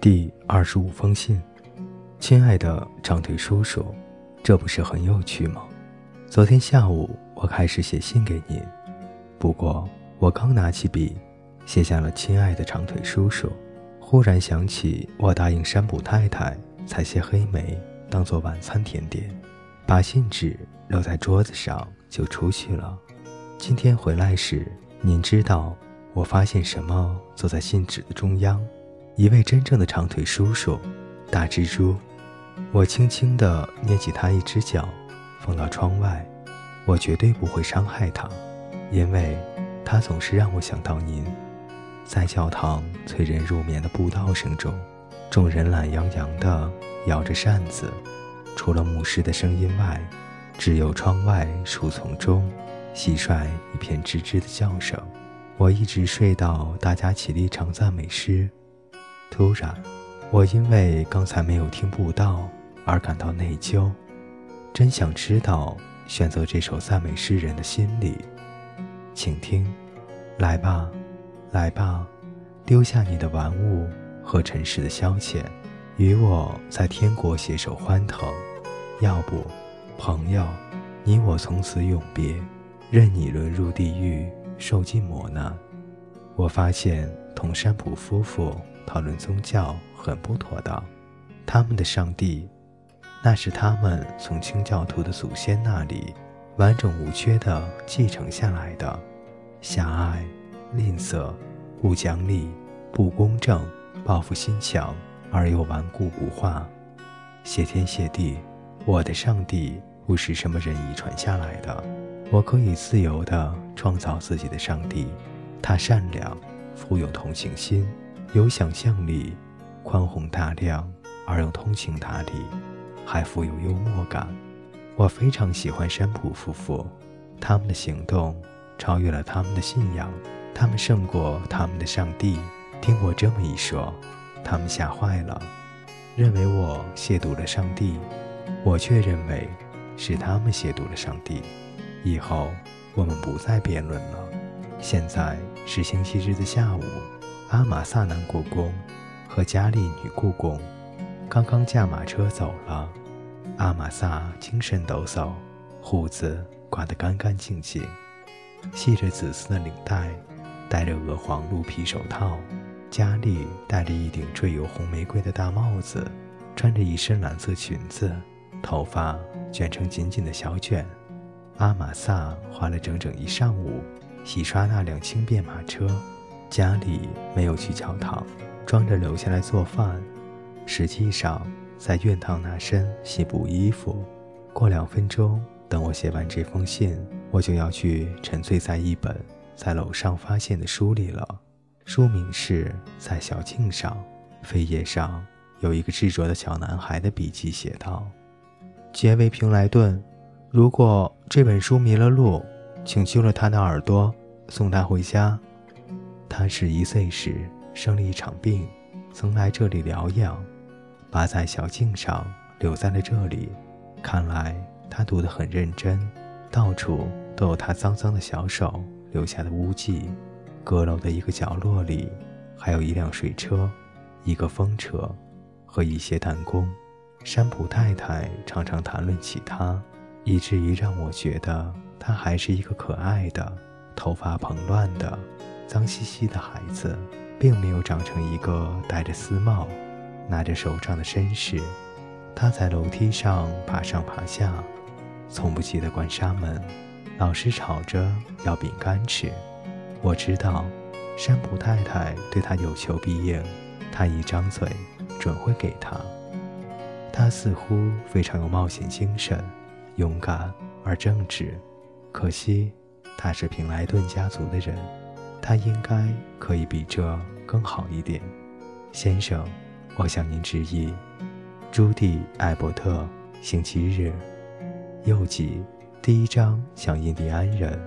第二十五封信，亲爱的长腿叔叔，这不是很有趣吗？昨天下午我开始写信给您，不过我刚拿起笔，写下了“亲爱的长腿叔叔”，忽然想起我答应山普太太采些黑莓当做晚餐甜点，把信纸留在桌子上就出去了。今天回来时，您知道我发现什么？坐在信纸的中央。一位真正的长腿叔叔，大蜘蛛。我轻轻地捏起他一只脚，放到窗外。我绝对不会伤害他，因为他总是让我想到您。在教堂催人入眠的布道声中，众人懒洋洋地摇着扇子，除了牧师的声音外，只有窗外树丛中蟋蟀一片吱吱的叫声。我一直睡到大家起立唱赞美诗。突然，我因为刚才没有听不到而感到内疚，真想知道选择这首赞美诗人的心理。请听，来吧，来吧，丢下你的玩物和尘世的消遣，与我在天国携手欢腾。要不，朋友，你我从此永别，任你沦入地狱，受尽磨难。我发现同山普夫妇。讨论宗教很不妥当，他们的上帝，那是他们从清教徒的祖先那里完整无缺的继承下来的，狭隘、吝啬、不讲理、不公正、报复心强而又顽固不化。谢天谢地，我的上帝不是什么人遗传下来的，我可以自由地创造自己的上帝，他善良，富有同情心。有想象力，宽宏大量而又通情达理，还富有幽默感。我非常喜欢山普夫妇，他们的行动超越了他们的信仰，他们胜过他们的上帝。听我这么一说，他们吓坏了，认为我亵渎了上帝。我却认为是他们亵渎了上帝。以后我们不再辩论了。现在是星期日的下午。阿玛萨男故宫和佳丽女故宫刚刚驾马车走了。阿玛萨精神抖擞，胡子刮得干干净净，系着紫色的领带，戴着鹅黄鹿皮手套。佳丽戴着一顶缀有红玫瑰的大帽子，穿着一身蓝色裙子，头发卷成紧紧的小卷。阿玛萨花了整整一上午洗刷那辆轻便马车。家里没有去教堂，装着留下来做饭，实际上在院堂那身洗补衣服。过两分钟，等我写完这封信，我就要去沉醉在一本在楼上发现的书里了。书名是《在小径上》，扉页上有一个执着的小男孩的笔记，写道：“杰维平莱顿，如果这本书迷了路，请修了他的耳朵，送他回家。”他十一岁时生了一场病，曾来这里疗养，把在小径上留在了这里。看来他读得很认真，到处都有他脏脏的小手留下的污迹。阁楼的一个角落里，还有一辆水车，一个风车，和一些弹弓。山普太太常常谈论起他，以至于让我觉得他还是一个可爱的、头发蓬乱的。脏兮兮的孩子，并没有长成一个戴着丝帽、拿着手杖的绅士。他在楼梯上爬上爬下，从不记得关纱门，老是吵着要饼干吃。我知道，山普太太对他有求必应，他一张嘴准会给他。他似乎非常有冒险精神，勇敢而正直。可惜，他是平莱顿家族的人。他应该可以比这更好一点，先生，我向您致意。朱迪·艾伯特，星期日。右集，第一章讲印第安人，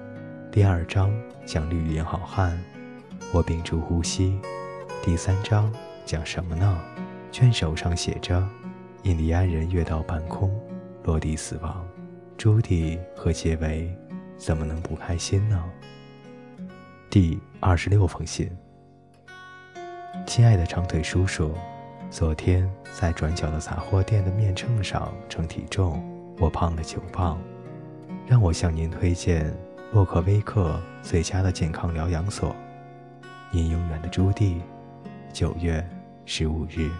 第二章讲绿林好汉。我屏住呼吸。第三章讲什么呢？卷首上写着：印第安人跃到半空，落地死亡。朱迪和杰维怎么能不开心呢？第二十六封信，亲爱的长腿叔叔，昨天在转角的杂货店的面秤上称体重，我胖了九磅。让我向您推荐洛克威克最佳的健康疗养所。您永远的朱棣，九月十五日。